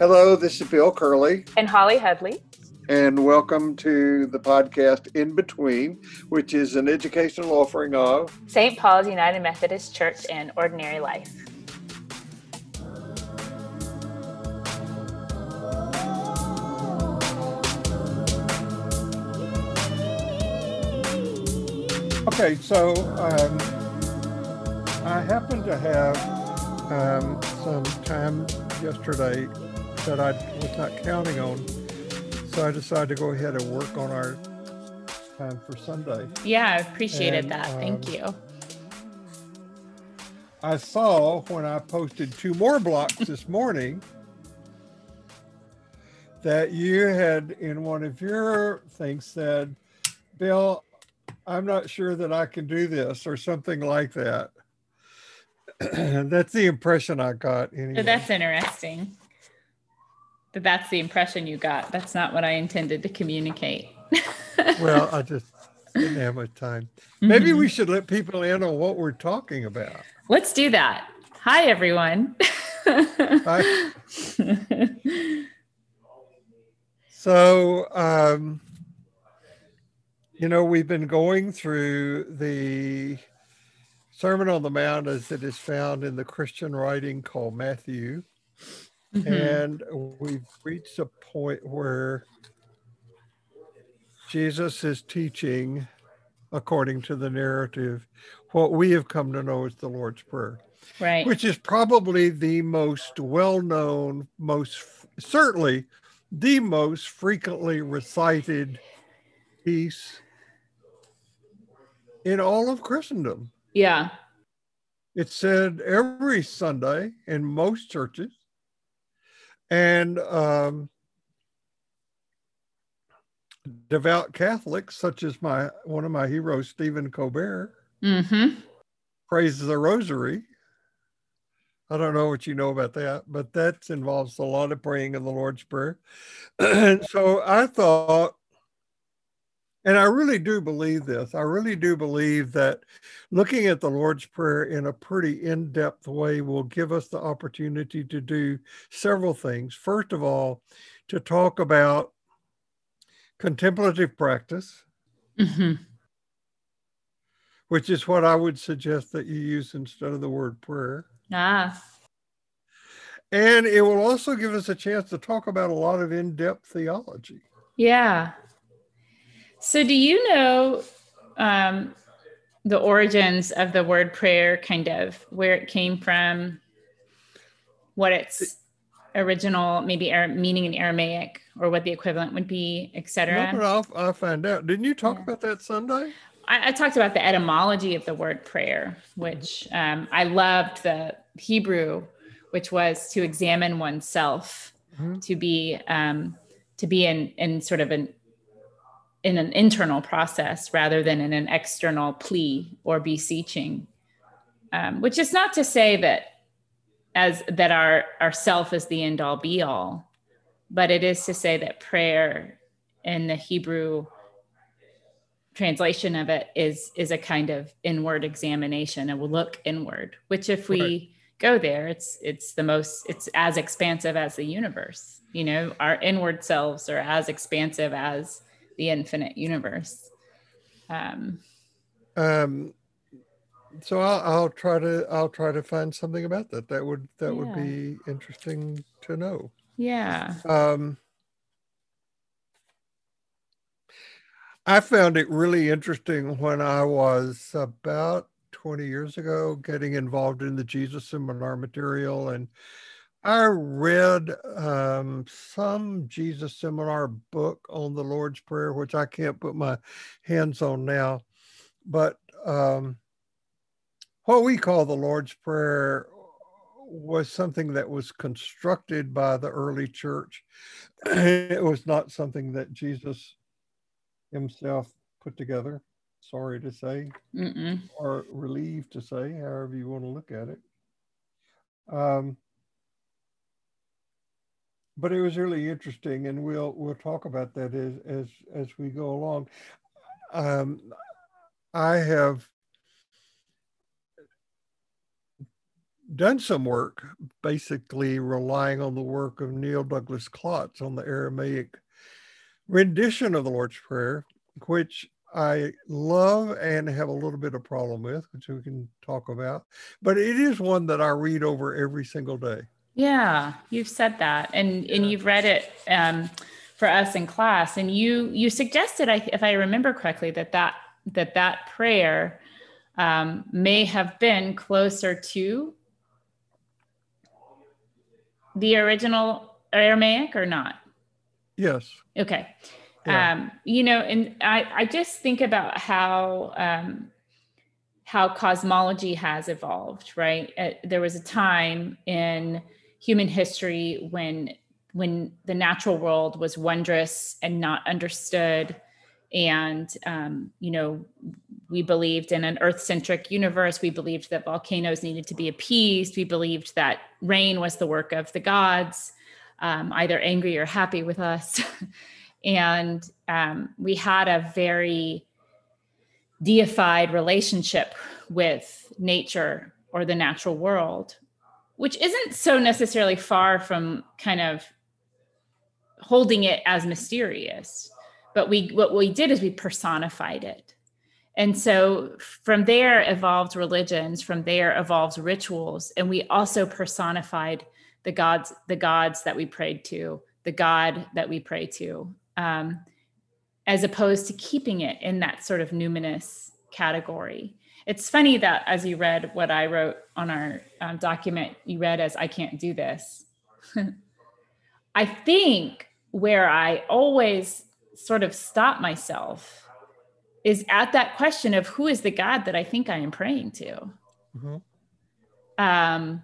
Hello, this is Bill Curley. And Holly Headley. And welcome to the podcast In Between, which is an educational offering of St. Paul's United Methodist Church and Ordinary Life. Okay, so um, I happen to have um, some time yesterday that I was not counting on. So I decided to go ahead and work on our time for Sunday. Yeah, I appreciated and, that. Thank um, you. I saw when I posted two more blocks this morning that you had in one of your things said, Bill, I'm not sure that I can do this or something like that. that's the impression I got. Anyway. That's interesting that that's the impression you got. That's not what I intended to communicate. well, I just didn't have much time. Maybe mm-hmm. we should let people in on what we're talking about. Let's do that. Hi, everyone. Hi. so, um, you know, we've been going through the Sermon on the Mount as it is found in the Christian writing called Matthew. Mm-hmm. And we've reached a point where Jesus is teaching, according to the narrative, what we have come to know as the Lord's Prayer. Right. Which is probably the most well known, most certainly the most frequently recited piece in all of Christendom. Yeah. It's said every Sunday in most churches and um, devout Catholics, such as my one of my heroes, Stephen Colbert, mm-hmm. praises the Rosary. I don't know what you know about that, but that involves a lot of praying in the Lord's Prayer. and so I thought and I really do believe this. I really do believe that looking at the Lord's Prayer in a pretty in depth way will give us the opportunity to do several things. First of all, to talk about contemplative practice, mm-hmm. which is what I would suggest that you use instead of the word prayer. Ah. And it will also give us a chance to talk about a lot of in depth theology. Yeah. So, do you know um, the origins of the word prayer, kind of where it came from, what its original maybe meaning in Aramaic, or what the equivalent would be, etc.? I'll, I'll find out. Didn't you talk yeah. about that Sunday? I, I, talked about the etymology of the word prayer, which um, I loved the Hebrew, which was to examine oneself, mm-hmm. to be um, to be in in sort of an in an internal process rather than in an external plea or beseeching um, which is not to say that as that our our self is the end all be all but it is to say that prayer in the hebrew translation of it is is a kind of inward examination and will look inward which if we right. go there it's it's the most it's as expansive as the universe you know our inward selves are as expansive as the infinite universe. Um, um, so I'll, I'll try to I'll try to find something about that. That would that yeah. would be interesting to know. Yeah. Um, I found it really interesting when I was about 20 years ago getting involved in the Jesus Seminar material and I read um, some Jesus seminar book on the Lord's Prayer, which I can't put my hands on now. But um, what we call the Lord's Prayer was something that was constructed by the early church. it was not something that Jesus himself put together, sorry to say, Mm-mm. or relieved to say, however you want to look at it. Um, but it was really interesting, and we'll we'll talk about that as as as we go along. Um, I have done some work, basically relying on the work of Neil Douglas Klotz on the Aramaic rendition of the Lord's Prayer, which I love and have a little bit of problem with, which we can talk about. But it is one that I read over every single day. Yeah, you've said that, and yeah. and you've read it um, for us in class, and you you suggested, if I remember correctly, that that that that prayer um, may have been closer to the original Aramaic or not? Yes. Okay. Yeah. Um, you know, and I, I just think about how um, how cosmology has evolved, right? Uh, there was a time in human history when when the natural world was wondrous and not understood. And um, you know we believed in an earth-centric universe. We believed that volcanoes needed to be appeased. We believed that rain was the work of the gods um, either angry or happy with us. And um, we had a very deified relationship with nature or the natural world which isn't so necessarily far from kind of holding it as mysterious but we what we did is we personified it. And so from there evolved religions from there evolved rituals and we also personified the gods the gods that we prayed to the god that we pray to um, as opposed to keeping it in that sort of numinous category it's funny that as you read what i wrote on our um, document you read as i can't do this i think where i always sort of stop myself is at that question of who is the God that I think I am praying to. Mm-hmm. Um,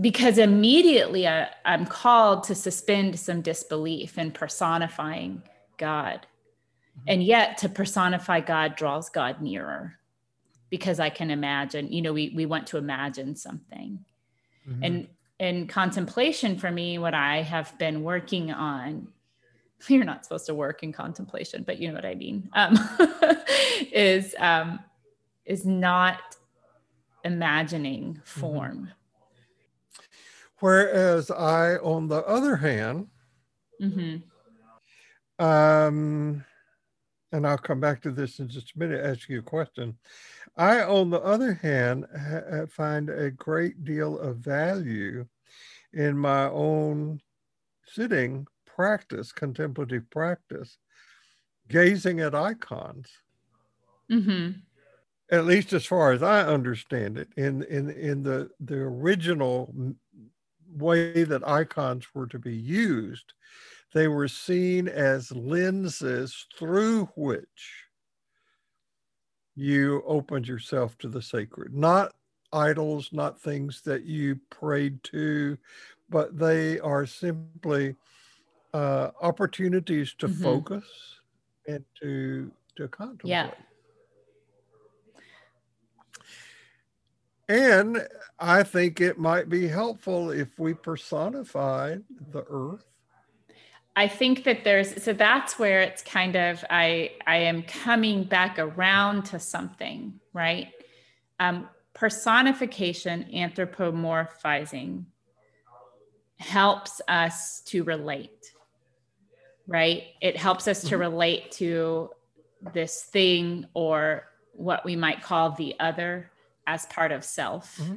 because immediately I, I'm called to suspend some disbelief in personifying God. Mm-hmm. And yet to personify God draws God nearer because I can imagine, you know, we, we want to imagine something. Mm-hmm. And in contemplation for me, what I have been working on, you're not supposed to work in contemplation, but you know what I mean, um, is um, is not imagining mm-hmm. form. Mm-hmm. Whereas I, on the other hand, mm-hmm. um, and I'll come back to this in just a minute, ask you a question. I, on the other hand, ha- find a great deal of value in my own sitting practice, contemplative practice, gazing at icons. Mm-hmm. At least as far as I understand it, in in in the the original way that icons were to be used, they were seen as lenses through which you opened yourself to the sacred, not idols, not things that you prayed to, but they are simply uh, opportunities to mm-hmm. focus and to to contemplate. Yeah. And I think it might be helpful if we personified the earth. I think that there's so that's where it's kind of I I am coming back around to something, right? Um, personification, anthropomorphizing helps us to relate, right? It helps us to mm-hmm. relate to this thing or what we might call the other as part of self. Mm-hmm.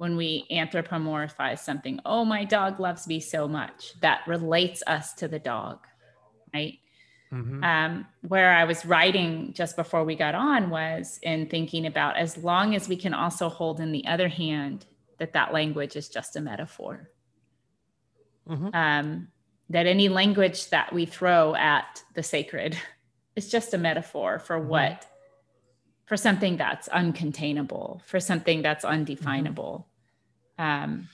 When we anthropomorphize something, oh, my dog loves me so much, that relates us to the dog, right? Mm-hmm. Um, where I was writing just before we got on was in thinking about as long as we can also hold in the other hand that that language is just a metaphor. Mm-hmm. Um, that any language that we throw at the sacred is just a metaphor for mm-hmm. what for something that's uncontainable for something that's undefinable mm-hmm. Um,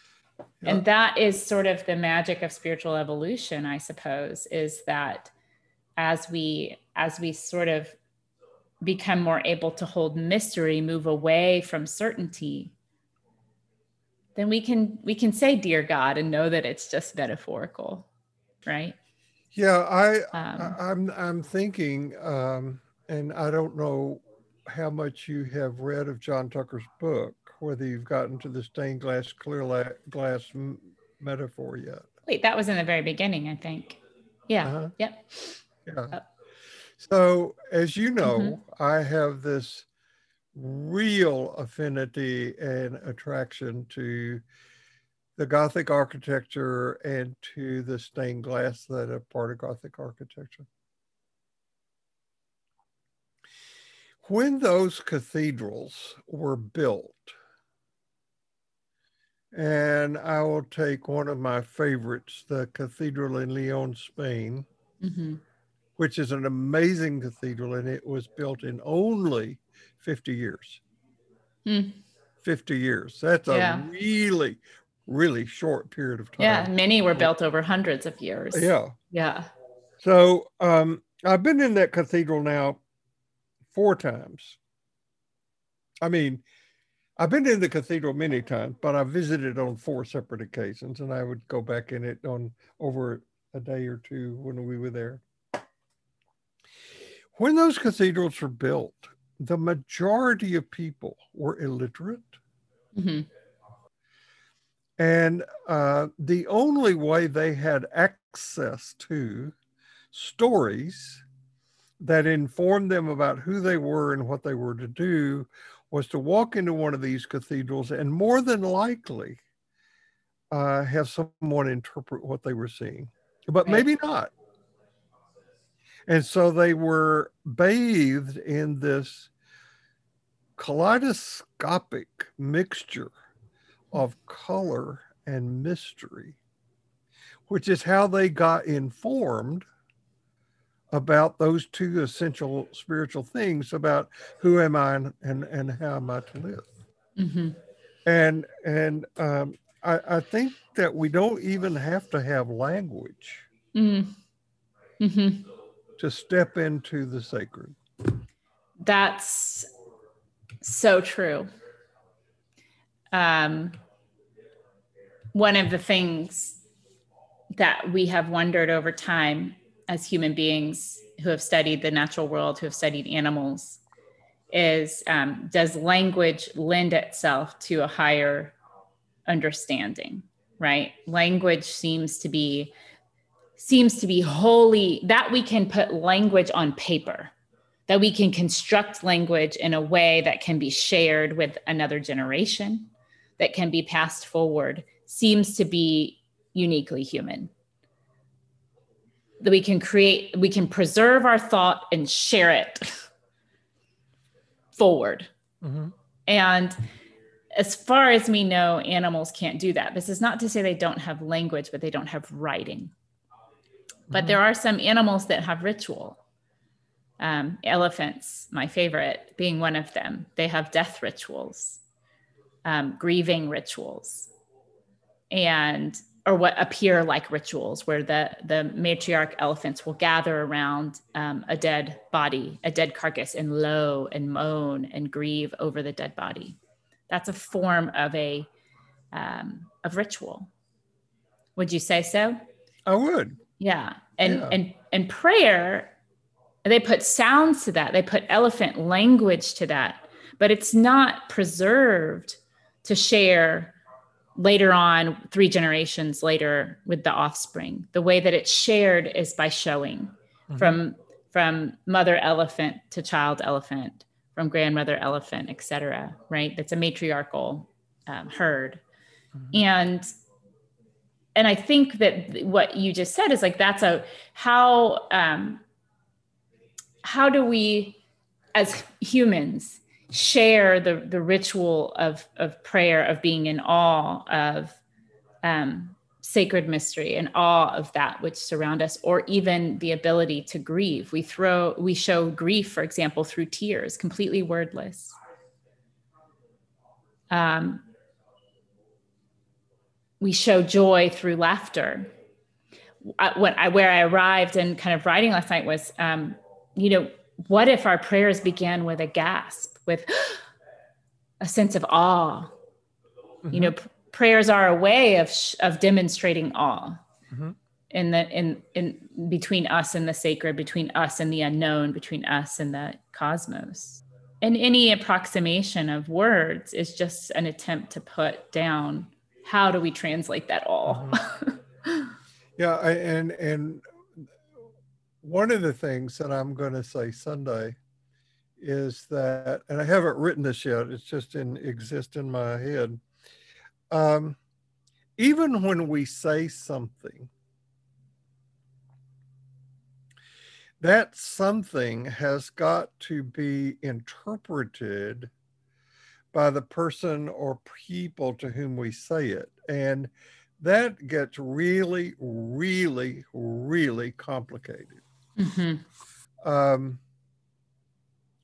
yeah. and that is sort of the magic of spiritual evolution i suppose is that as we as we sort of become more able to hold mystery move away from certainty then we can we can say dear god and know that it's just metaphorical right yeah i um, i'm i'm thinking um and i don't know how much you have read of John Tucker's book, whether you've gotten to the stained glass, clear la- glass m- metaphor yet. Wait, that was in the very beginning, I think. Yeah. Uh-huh. Yep. Yeah. Oh. So, as you know, mm-hmm. I have this real affinity and attraction to the Gothic architecture and to the stained glass that are part of Gothic architecture. When those cathedrals were built, and I will take one of my favorites, the cathedral in Leon, Spain, mm-hmm. which is an amazing cathedral, and it was built in only 50 years. Mm. 50 years. That's yeah. a really, really short period of time. Yeah, many were built over hundreds of years. Yeah. Yeah. So um, I've been in that cathedral now four times. I mean, I've been in the cathedral many times, but I visited on four separate occasions, and I would go back in it on over a day or two when we were there. When those cathedrals were built, the majority of people were illiterate. Mm-hmm. And uh, the only way they had access to stories that informed them about who they were and what they were to do was to walk into one of these cathedrals and more than likely uh, have someone interpret what they were seeing, but maybe not. And so they were bathed in this kaleidoscopic mixture of color and mystery, which is how they got informed about those two essential spiritual things about who am I and, and, and how am I to live. Mm-hmm. And and um, I, I, think that we don't even have to have language mm-hmm. Mm-hmm. to step into the sacred. That's so true. Um, one of the things that we have wondered over time as human beings who have studied the natural world, who have studied animals, is um, does language lend itself to a higher understanding? Right? Language seems to be seems to be wholly that we can put language on paper that we can construct language in a way that can be shared with another generation that can be passed forward seems to be uniquely human that we can create we can preserve our thought and share it forward. Mm-hmm. and as far as we know animals can't do that. This is not to say they don't have language but they don't have writing. But mm-hmm. there are some animals that have ritual. Um, elephants my favorite being one of them. They have death rituals um, grieving rituals. And or what appear like rituals where the the matriarch elephants will gather around um, a dead body a dead carcass and low and moan and grieve over the dead body. That's a form of a um, of ritual. Would you say so? I would. Yeah. And yeah. and and prayer they put sounds to that. They put elephant language to that. But it's not preserved to share later on, three generations later with the offspring. The way that it's shared is by showing mm-hmm. from from mother elephant to child elephant, from grandmother elephant, etc. Right? That's a matriarchal um, herd, mm-hmm. and and I think that what you just said is like that's a how um, how do we as humans share the the ritual of of prayer of being in awe of um, sacred mystery and awe of that which surround us or even the ability to grieve. We throw we show grief for example through tears completely wordless. Um, we show joy through laughter. I, what I, where i arrived and kind of writing last night was um, you know what if our prayers began with a gasp with a sense of awe. Mm-hmm. You know, p- prayers are a way of sh- of demonstrating awe. Mm-hmm. In the in in between us and the sacred, between us and the unknown, between us and the cosmos. and any approximation of words is just an attempt to put down how do we translate that all mm-hmm. yeah and and one of the things that i'm going to say sunday is that and i haven't written this yet it's just in exist in my head um, even when we say something that something has got to be interpreted by the person or people to whom we say it. And that gets really, really, really complicated. Mm-hmm. Um,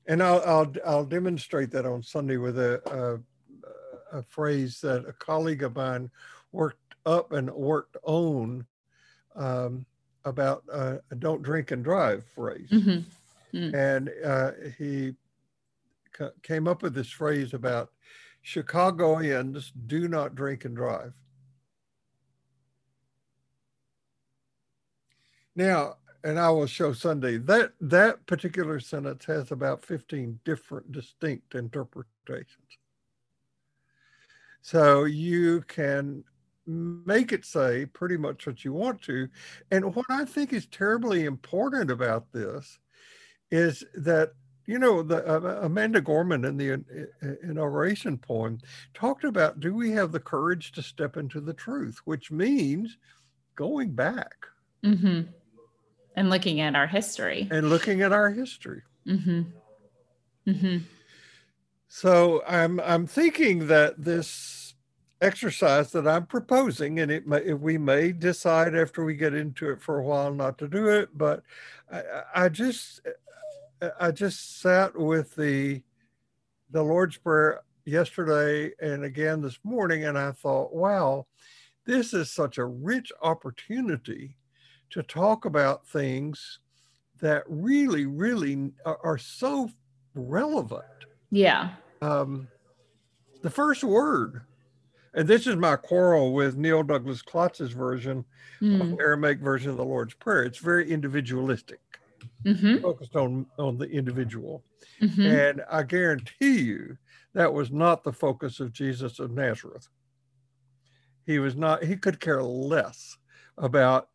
and I'll, I'll, I'll demonstrate that on Sunday with a, a, a phrase that a colleague of mine worked up and worked on um, about uh, a don't drink and drive phrase. Mm-hmm. Mm. And uh, he c- came up with this phrase about Chicagoans do not drink and drive. Now, and I will show Sunday that that particular sentence has about 15 different distinct interpretations. So you can make it say pretty much what you want to. And what I think is terribly important about this is that you know the uh, Amanda Gorman in the uh, uh, inauguration poem talked about do we have the courage to step into the truth, which means going back mm-hmm. And looking at our history and looking at our history. Mm-hmm. Mm-hmm. So I'm I'm thinking that this exercise that I'm proposing, and it may, we may decide after we get into it for a while not to do it, but I, I just I just sat with the the Lord's Prayer yesterday and again this morning, and I thought, wow, this is such a rich opportunity to talk about things that really, really are, are so relevant. Yeah. Um, the first word and this is my quarrel with Neil Douglas Klotz's version mm. of Aramaic version of the Lord's Prayer. It's very individualistic, mm-hmm. focused on on the individual, mm-hmm. and I guarantee you that was not the focus of Jesus of Nazareth. He was not. He could care less about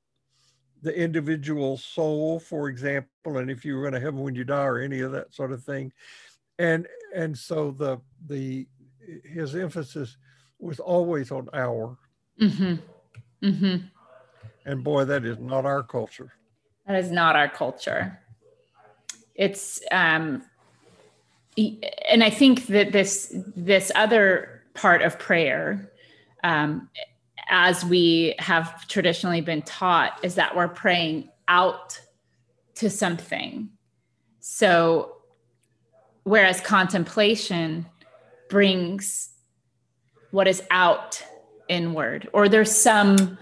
the individual soul, for example, and if you were going to heaven when you die, or any of that sort of thing, and and so the the his emphasis was always on our. Mm-hmm. Mm-hmm. And boy, that is not our culture. That is not our culture. It's um and I think that this this other part of prayer, um, as we have traditionally been taught, is that we're praying out to something. So whereas contemplation brings what is out inward or there's some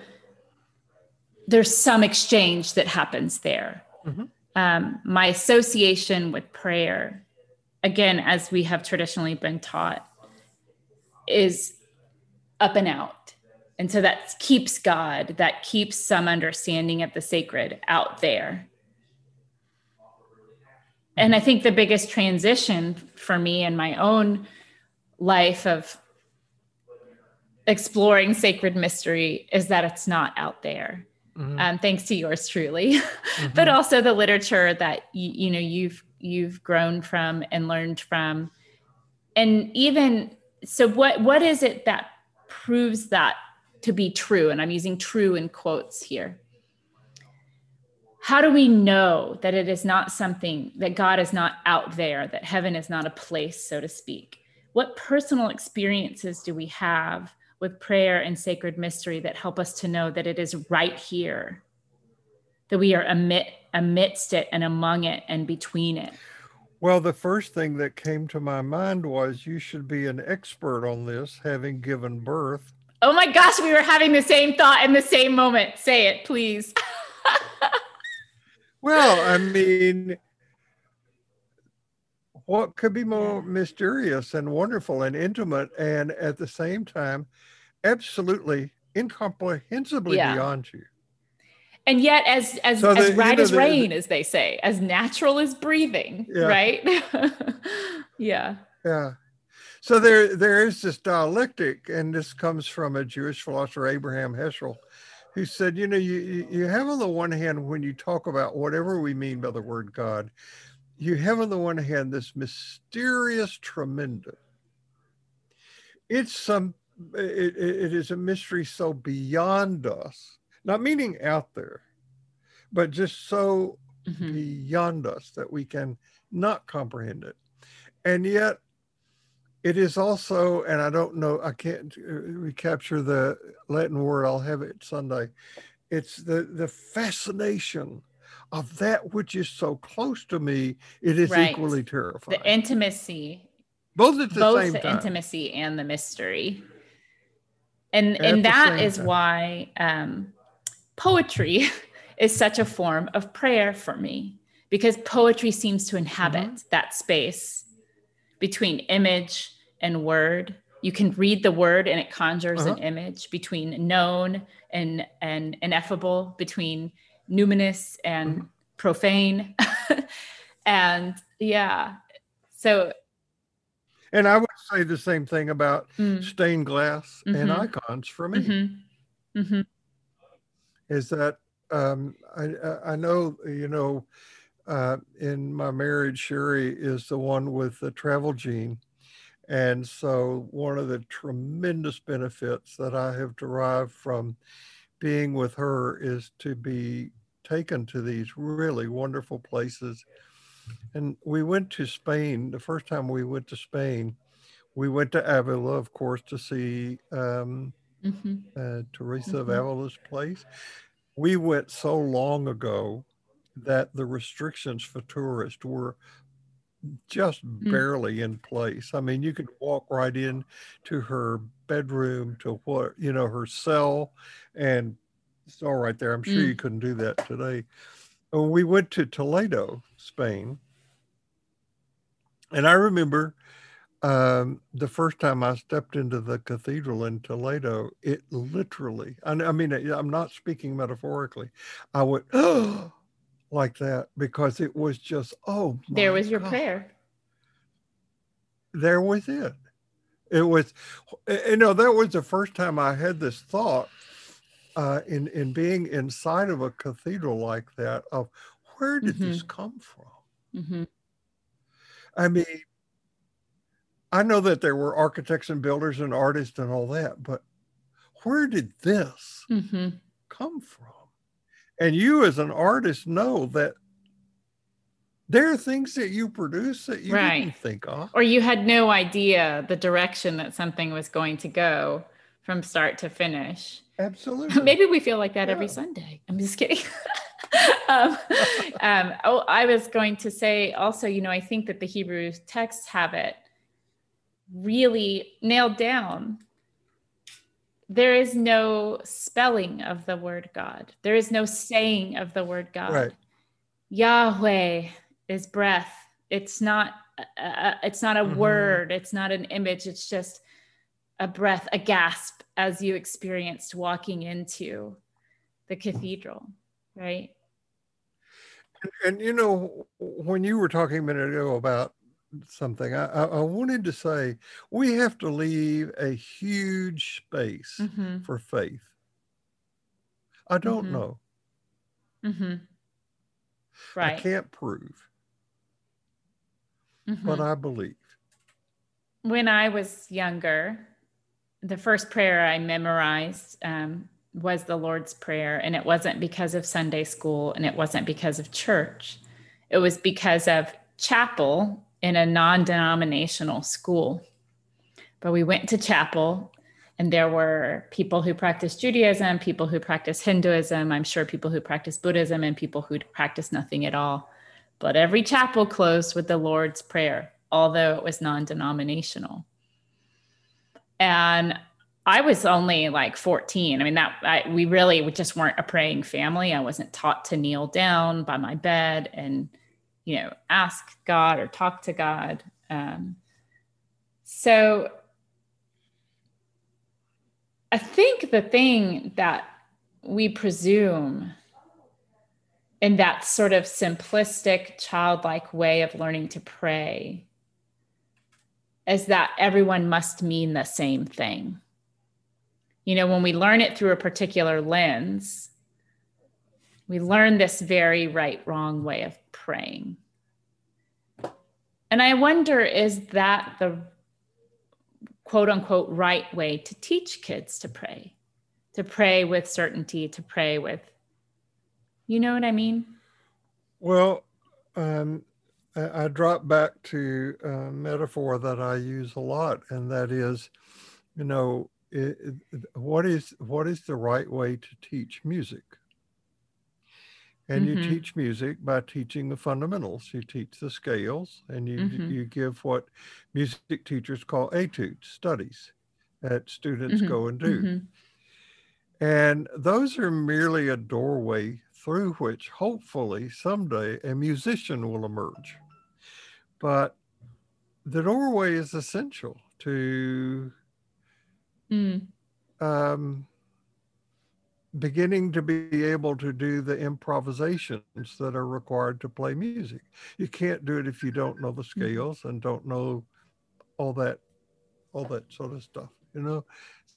there's some exchange that happens there mm-hmm. um, my association with prayer again as we have traditionally been taught is up and out and so that keeps god that keeps some understanding of the sacred out there and i think the biggest transition for me in my own life of exploring sacred mystery is that it's not out there. Mm-hmm. Um, thanks to yours truly, mm-hmm. but also the literature that you, you know you've you've grown from and learned from, and even so, what what is it that proves that to be true? And I'm using "true" in quotes here. How do we know that it is not something that God is not out there, that heaven is not a place, so to speak? What personal experiences do we have with prayer and sacred mystery that help us to know that it is right here, that we are amid, amidst it and among it and between it. Well, the first thing that came to my mind was you should be an expert on this, having given birth. Oh my gosh, we were having the same thought in the same moment. Say it, please. well, I mean, what could be more mysterious and wonderful and intimate and at the same time absolutely incomprehensibly yeah. beyond you and yet as as so as right you know, as the, rain the, as they say as natural as breathing yeah. right yeah Yeah. So there there is this dialectic, and this comes from a Jewish philosopher, Abraham Heschel, who said, you know, you you have on the one hand when you talk about whatever we mean by the word God, you have on the one hand this mysterium tremendum. It's some it, it is a mystery so beyond us, not meaning out there, but just so mm-hmm. beyond us that we can not comprehend it. And yet it is also, and I don't know, I can't uh, recapture the Latin word, I'll have it Sunday. It's the, the fascination of that which is so close to me, it is right. equally terrifying. The intimacy. Both at the both same the time. intimacy and the mystery. And at and that is time. why um, poetry is such a form of prayer for me because poetry seems to inhabit mm-hmm. that space between image and word you can read the word and it conjures uh-huh. an image between known and and ineffable between numinous and mm-hmm. profane and yeah so and i would say the same thing about mm. stained glass mm-hmm. and icons for me mm-hmm. mm-hmm. is that um, I, I know you know uh, in my marriage sherry is the one with the travel gene and so one of the tremendous benefits that i have derived from being with her is to be taken to these really wonderful places. And we went to Spain. The first time we went to Spain, we went to Avila, of course, to see um, mm-hmm. uh, Teresa mm-hmm. of Avila's place. We went so long ago that the restrictions for tourists were just mm. barely in place. I mean, you could walk right in to her bedroom, to what, you know, her cell, and it's all right there. I'm sure mm. you couldn't do that today. When we went to Toledo, Spain, and I remember um, the first time I stepped into the cathedral in Toledo, it literally, I, I mean, I'm not speaking metaphorically, I went, oh, like that because it was just, oh, there was your God. prayer. There was it. It was, you know, that was the first time I had this thought uh, in in being inside of a cathedral like that of where did mm-hmm. this come from? Mm-hmm. I mean, I know that there were architects and builders and artists and all that, but where did this mm-hmm. come from? And you, as an artist, know that there are things that you produce that you right. didn't think of, or you had no idea the direction that something was going to go from start to finish. Absolutely. Maybe we feel like that yeah. every Sunday. I'm just kidding. um, um, oh, I was going to say also, you know, I think that the Hebrew texts have it really nailed down. There is no spelling of the word God. There is no saying of the word God. Right. Yahweh is breath. It's not. Uh, it's not a mm-hmm. word. It's not an image. It's just a breath, a gasp as you experienced walking into the cathedral, right? And, and you know, when you were talking a minute ago about something, I, I wanted to say we have to leave a huge space mm-hmm. for faith. I don't mm-hmm. know. Mm-hmm. Right. I can't prove, but mm-hmm. I believe. When I was younger, the first prayer I memorized um, was the Lord's Prayer. And it wasn't because of Sunday school and it wasn't because of church. It was because of chapel in a non denominational school. But we went to chapel and there were people who practiced Judaism, people who practiced Hinduism, I'm sure people who practiced Buddhism, and people who practiced nothing at all. But every chapel closed with the Lord's Prayer, although it was non denominational and I was only like 14. I mean, that I, we really just weren't a praying family. I wasn't taught to kneel down by my bed and, you know, ask God or talk to God. Um, so I think the thing that we presume in that sort of simplistic, childlike way of learning to pray is that everyone must mean the same thing. You know, when we learn it through a particular lens, we learn this very right wrong way of praying. And I wonder is that the quote unquote right way to teach kids to pray? To pray with certainty, to pray with, you know what I mean? Well, um, I, I drop back to a metaphor that I use a lot, and that is, you know, it, it, what is what is the right way to teach music? And mm-hmm. you teach music by teaching the fundamentals. You teach the scales, and you mm-hmm. you give what music teachers call etudes, studies that students mm-hmm. go and do. Mm-hmm. And those are merely a doorway through which hopefully someday a musician will emerge. But the doorway is essential to mm. um, beginning to be able to do the improvisations that are required to play music. You can't do it if you don't know the mm-hmm. scales and don't know all that, all that sort of stuff, you know?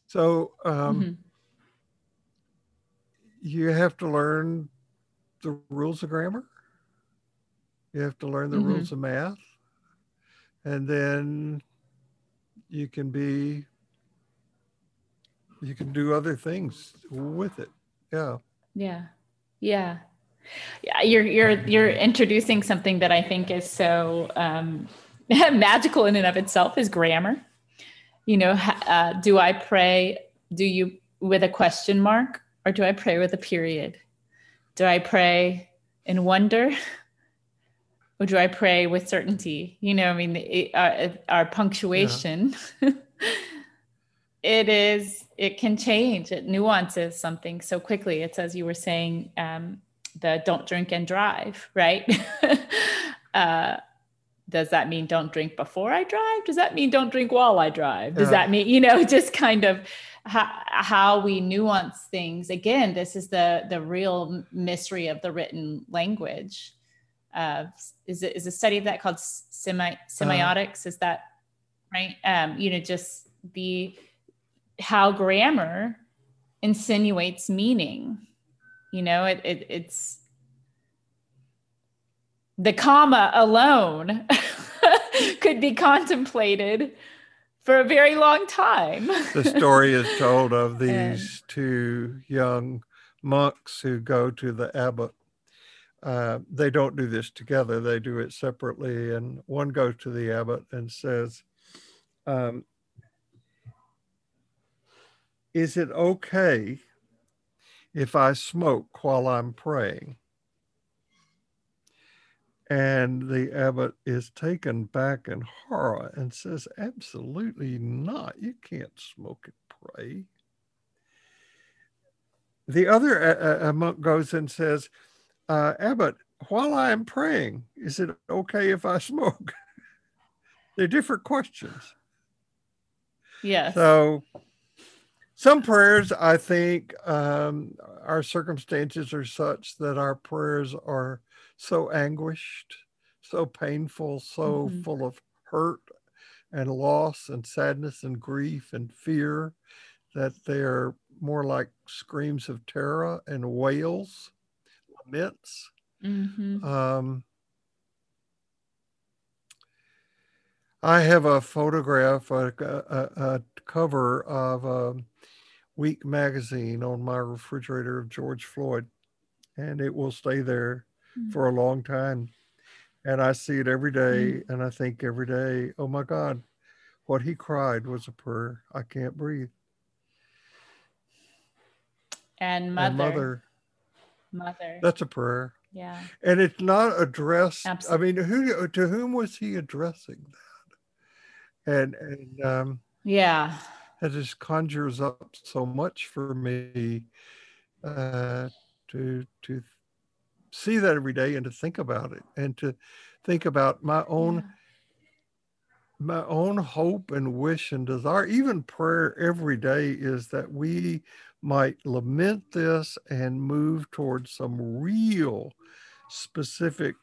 So um, mm-hmm. you have to learn the rules of grammar. You have to learn the mm-hmm. rules of math. And then you can be you can do other things with it. Yeah. Yeah. Yeah. Yeah, you're you're you're introducing something that I think is so um, magical in and of itself is grammar. You know, uh, do I pray? Do you with a question mark, or do I pray with a period? Do I pray in wonder, or do I pray with certainty? You know, I mean, it, our, our punctuation. Yeah. it is it can change. It nuances something so quickly. It's as you were saying um, the don't drink and drive right? Uh, does that mean don't drink before i drive? Does that mean don't drink while i drive? Does yeah. that mean you know just kind of how, how we nuance things. Again this is the the real mystery of the written language uh, is it is a study of that called semi semiotics? Uh, is that right? Um, you know just the how grammar insinuates meaning. You know, it, it it's the comma alone could be contemplated for a very long time. the story is told of these and, two young monks who go to the abbot. Uh, they don't do this together, they do it separately. And one goes to the abbot and says, um, is it okay if I smoke while I'm praying? And the abbot is taken back in horror and says, Absolutely not. You can't smoke and pray. The other uh, monk goes and says, uh, Abbot, while I'm praying, is it okay if I smoke? They're different questions. Yes. So some prayers, I think, um, our circumstances are such that our prayers are so anguished, so painful, so mm-hmm. full of hurt and loss and sadness and grief and fear that they're more like screams of terror and wails, laments. Mm-hmm. Um, I have a photograph, a, a, a cover of a um, Week magazine on my refrigerator of George Floyd, and it will stay there mm-hmm. for a long time. And I see it every day, mm-hmm. and I think every day, oh my God, what he cried was a prayer. I can't breathe. And mother. And mother. Mother. That's a prayer. Yeah. And it's not addressed. Absolutely. I mean, who to whom was he addressing that? And and um yeah it just conjures up so much for me uh, to to see that every day and to think about it and to think about my own yeah. my own hope and wish and desire even prayer every day is that we might lament this and move towards some real specific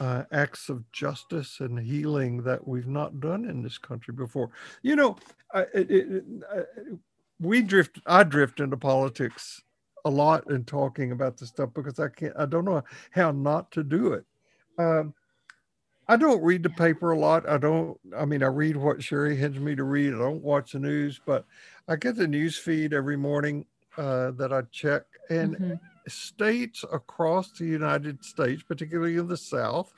uh, acts of justice and healing that we've not done in this country before. You know, I, it, it, I, we drift. I drift into politics a lot in talking about this stuff because I can't. I don't know how not to do it. Um, I don't read the paper a lot. I don't. I mean, I read what Sherry hands me to read. I don't watch the news, but I get the news feed every morning uh, that I check, and mm-hmm. States across the United States, particularly in the South,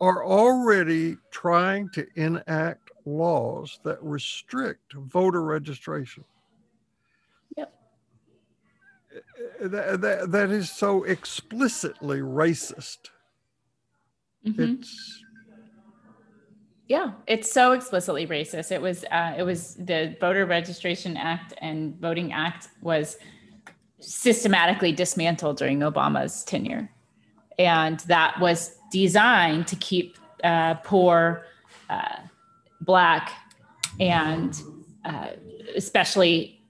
are already trying to enact laws that restrict voter registration. Yep. That, that, that is so explicitly racist. Mm-hmm. It's yeah, it's so explicitly racist. It was uh, it was the Voter Registration Act and Voting Act was systematically dismantled during Obama's tenure, and that was designed to keep uh, poor, uh, black, and uh, especially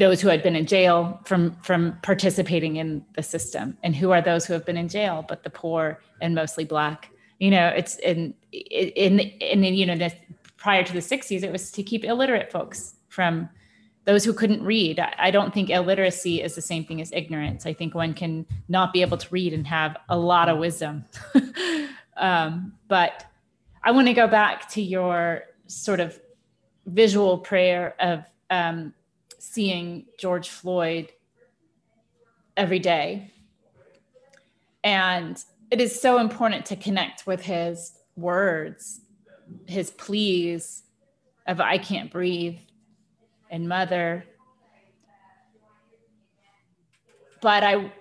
those who had been in jail from from participating in the system. And who are those who have been in jail but the poor and mostly black? You know it's in in in, in you know this, prior to the 60s it was to keep illiterate folks from those who couldn't read. I, don't think illiteracy is the same thing as ignorance. I think one can not be able to read and have a lot of wisdom. Um, but i want to go back to your sort of visual prayer of um, seeing George Floyd every day. And it is so important to connect with his words, his pleas of I can't breathe and mother. But I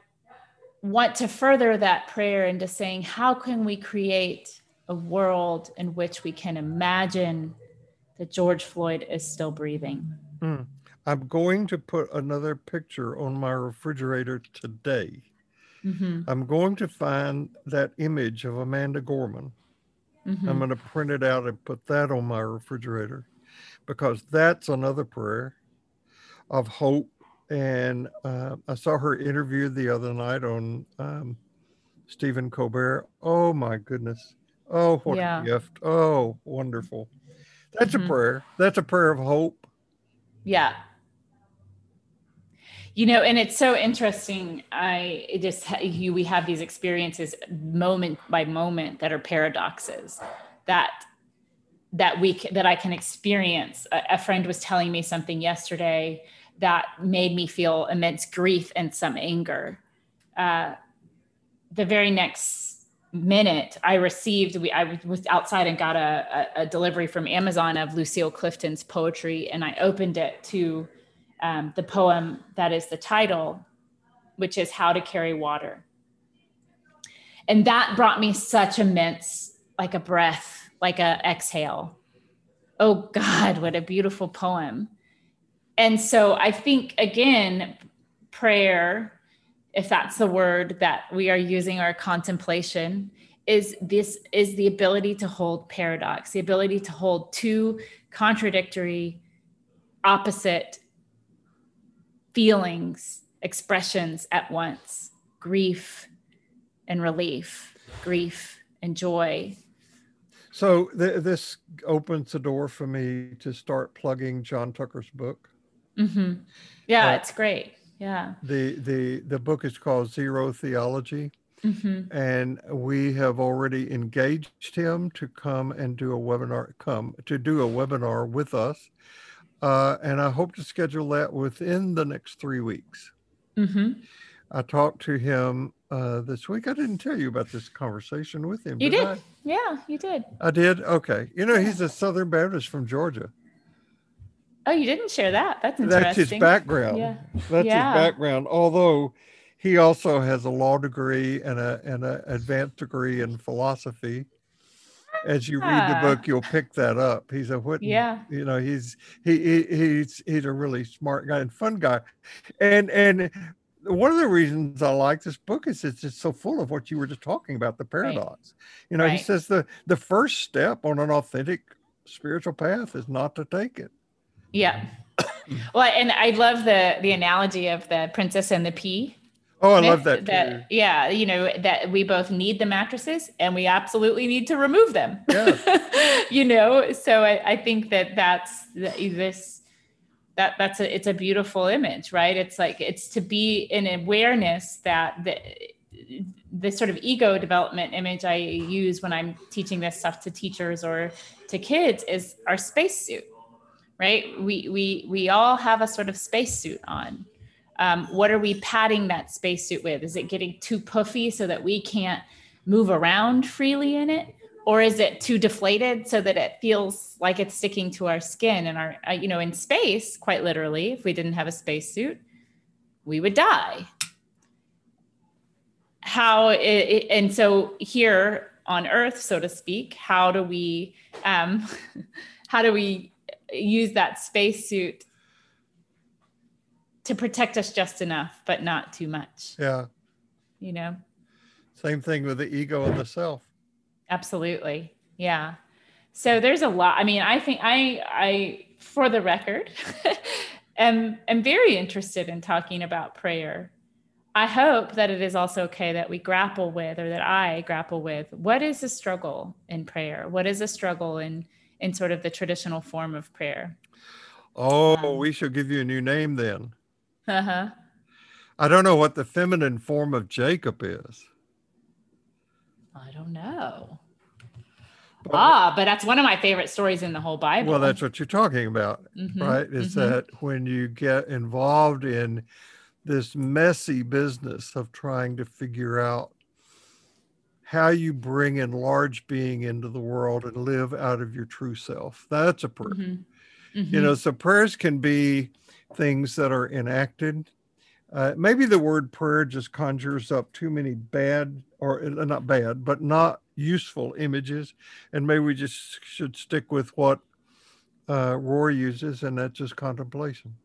want to further that prayer into saying, how can we create a world in which we can imagine that George Floyd is still breathing? Mm. I'm going to put another picture on my refrigerator today. Mm-hmm. I'm going to find that image of Amanda Gorman. Mm-hmm. I'm going to print it out and put that on my refrigerator because that's another prayer of hope. And uh, I saw her interview the other night on um, Stephen Colbert. Oh my goodness. Oh, what yeah. a gift. Oh, wonderful. That's mm-hmm. a prayer. That's a prayer of hope. Yeah you know and it's so interesting i just you we have these experiences moment by moment that are paradoxes that that we that i can experience a, a friend was telling me something yesterday that made me feel immense grief and some anger uh, the very next minute i received we i was outside and got a, a, a delivery from amazon of lucille clifton's poetry and i opened it to um, the poem that is the title, which is How to Carry Water. And that brought me such immense, like a breath, like a exhale. Oh God, what a beautiful poem. And so I think, again, prayer, if that's the word that we are using our contemplation, is this is the ability to hold paradox, the ability to hold two contradictory, opposite feelings, expressions at once grief and relief, grief and joy. So th- this opens the door for me to start plugging John Tucker's book. Mm-hmm. Yeah, uh, it's great. Yeah. The the the book is called Zero Theology. Mm-hmm. And we have already engaged him to come and do a webinar, come to do a webinar with us uh, and I hope to schedule that within the next three weeks. Mm-hmm. I talked to him uh, this week. I didn't tell you about this conversation with him. You did? I? Yeah, you did. I did. Okay. You know, he's a Southern Baptist from Georgia. Oh, you didn't share that. That's interesting. That's his background. Yeah. That's yeah. his background. Although he also has a law degree and a and an advanced degree in philosophy as you read the book, you'll pick that up. He's a what? Yeah. You know, he's he, he he's he's a really smart guy and fun guy, and and one of the reasons I like this book is it's just so full of what you were just talking about the paradox. Right. You know, right. he says the the first step on an authentic spiritual path is not to take it. Yeah. well, and I love the the analogy of the princess and the pea. Oh, I love that. that yeah, you know, that we both need the mattresses and we absolutely need to remove them. Yeah. you know, so I, I think that that's this that that's a it's a beautiful image, right? It's like it's to be in awareness that the the sort of ego development image I use when I'm teaching this stuff to teachers or to kids is our spacesuit, right? We we we all have a sort of spacesuit on um, what are we padding that spacesuit with? Is it getting too puffy so that we can't move around freely in it? Or is it too deflated so that it feels like it's sticking to our skin and our, uh, you know, in space, quite literally, if we didn't have a spacesuit, we would die. How, it, it, and so here on Earth, so to speak, how do we, um, how do we use that spacesuit to protect us just enough, but not too much. Yeah. You know? Same thing with the ego and the self. Absolutely. Yeah. So there's a lot. I mean, I think I I for the record am am very interested in talking about prayer. I hope that it is also okay that we grapple with or that I grapple with what is the struggle in prayer? What is a struggle in in sort of the traditional form of prayer? Oh, um, we should give you a new name then. Uh-huh. I don't know what the feminine form of Jacob is. I don't know. But, ah, but that's one of my favorite stories in the whole Bible. Well, that's what you're talking about, mm-hmm, right? Is mm-hmm. that when you get involved in this messy business of trying to figure out how you bring enlarged being into the world and live out of your true self. That's a prayer. Mm-hmm. You know, mm-hmm. so prayers can be things that are enacted. Uh, maybe the word prayer just conjures up too many bad, or uh, not bad, but not useful images. And maybe we just should stick with what uh, uses, and that's just contemplation.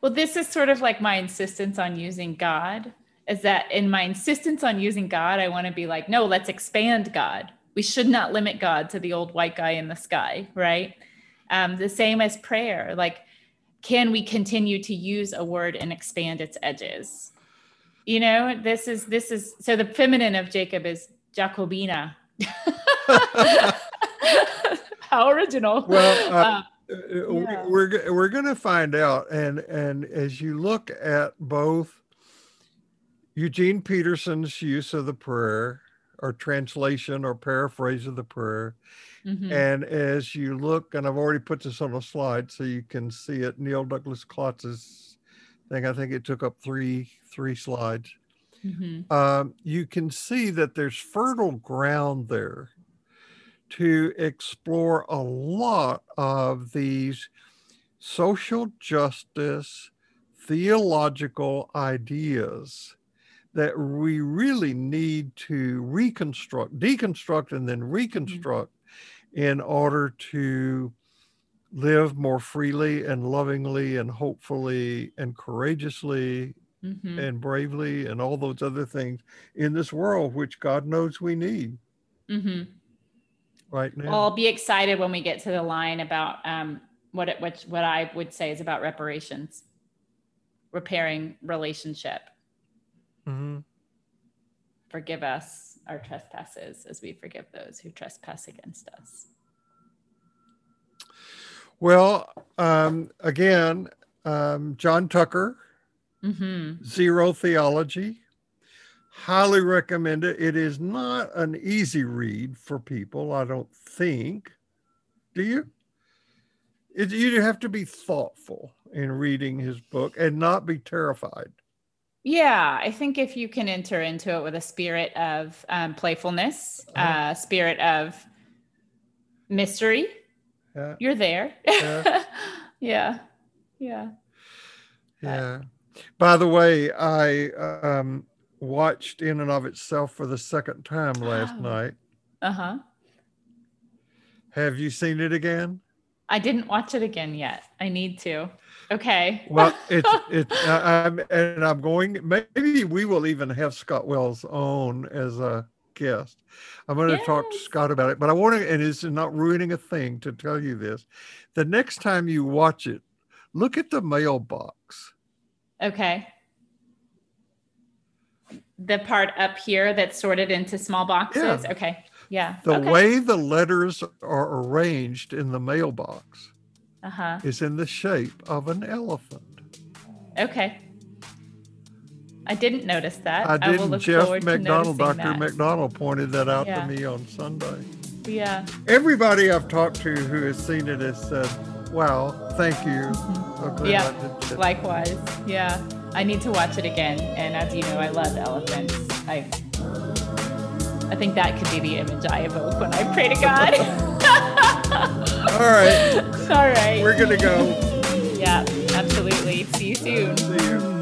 Well, this is sort of like my insistence on using God, is that in my insistence on using God, I want to be like, no, let's expand God. We should not limit God to the old white guy in the sky, right? Um, the same as prayer. Like, can we continue to use a word and expand its edges? You know, this is this is so the feminine of Jacob is Jacobina. How original. Well, uh, um, yeah. we're we're going to find out, and and as you look at both Eugene Peterson's use of the prayer, or translation or paraphrase of the prayer, Mm-hmm. And as you look, and I've already put this on a slide so you can see it, Neil Douglas Klotz's thing. I think it took up three three slides. Mm-hmm. Um, you can see that there's fertile ground there to explore a lot of these social justice theological ideas that we really need to reconstruct, deconstruct, and then mm-hmm. reconstruct in order to live more freely and lovingly and hopefully and courageously mm-hmm. and bravely and all those other things in this world, which God knows we need. Mm-hmm. Right now. Well, I'll be excited when we get to the line about um, what it, which, what I would say is about reparations, repairing relationship. Mm-hmm. Forgive us our trespasses as we forgive those who trespass against us. Well, um, again, um, John Tucker, mm-hmm. Zero Theology. Highly recommend it. It is not an easy read for people, I don't think. Do you? It, you have to be thoughtful in reading his book and not be terrified. Yeah, I think if you can enter into it with a spirit of um, playfulness, a uh-huh. uh, spirit of mystery, yeah. you're there. Yeah. yeah. Yeah. Yeah. By the way, I um, watched In and of Itself for the second time last oh. night. Uh huh. Have you seen it again? I didn't watch it again yet. I need to. Okay. well, it's it's I'm and I'm going. Maybe we will even have Scott Wells on as a guest. I'm going to yes. talk to Scott about it, but I want to, and it's not ruining a thing to tell you this. The next time you watch it, look at the mailbox. Okay. the part up here that's sorted into small boxes. Yeah. Okay. Yeah. The okay. way the letters are arranged in the mailbox Uh-huh. is in the shape of an elephant. Okay. I didn't notice that. I didn't. look Jeff McDonald, Dr. that. McDonald pointed that out Yeah. to me on Sunday. Yeah. Everybody I've talked to who has seen it has said, wow, thank you. Glad Yeah, I did that." Likewise. Yeah. I need to watch it again. And as you know, I love elephants. I I think that could be the image I evoke when I pray to God. All right, All right. we're going to go. Yeah, absolutely. See you soon. See you.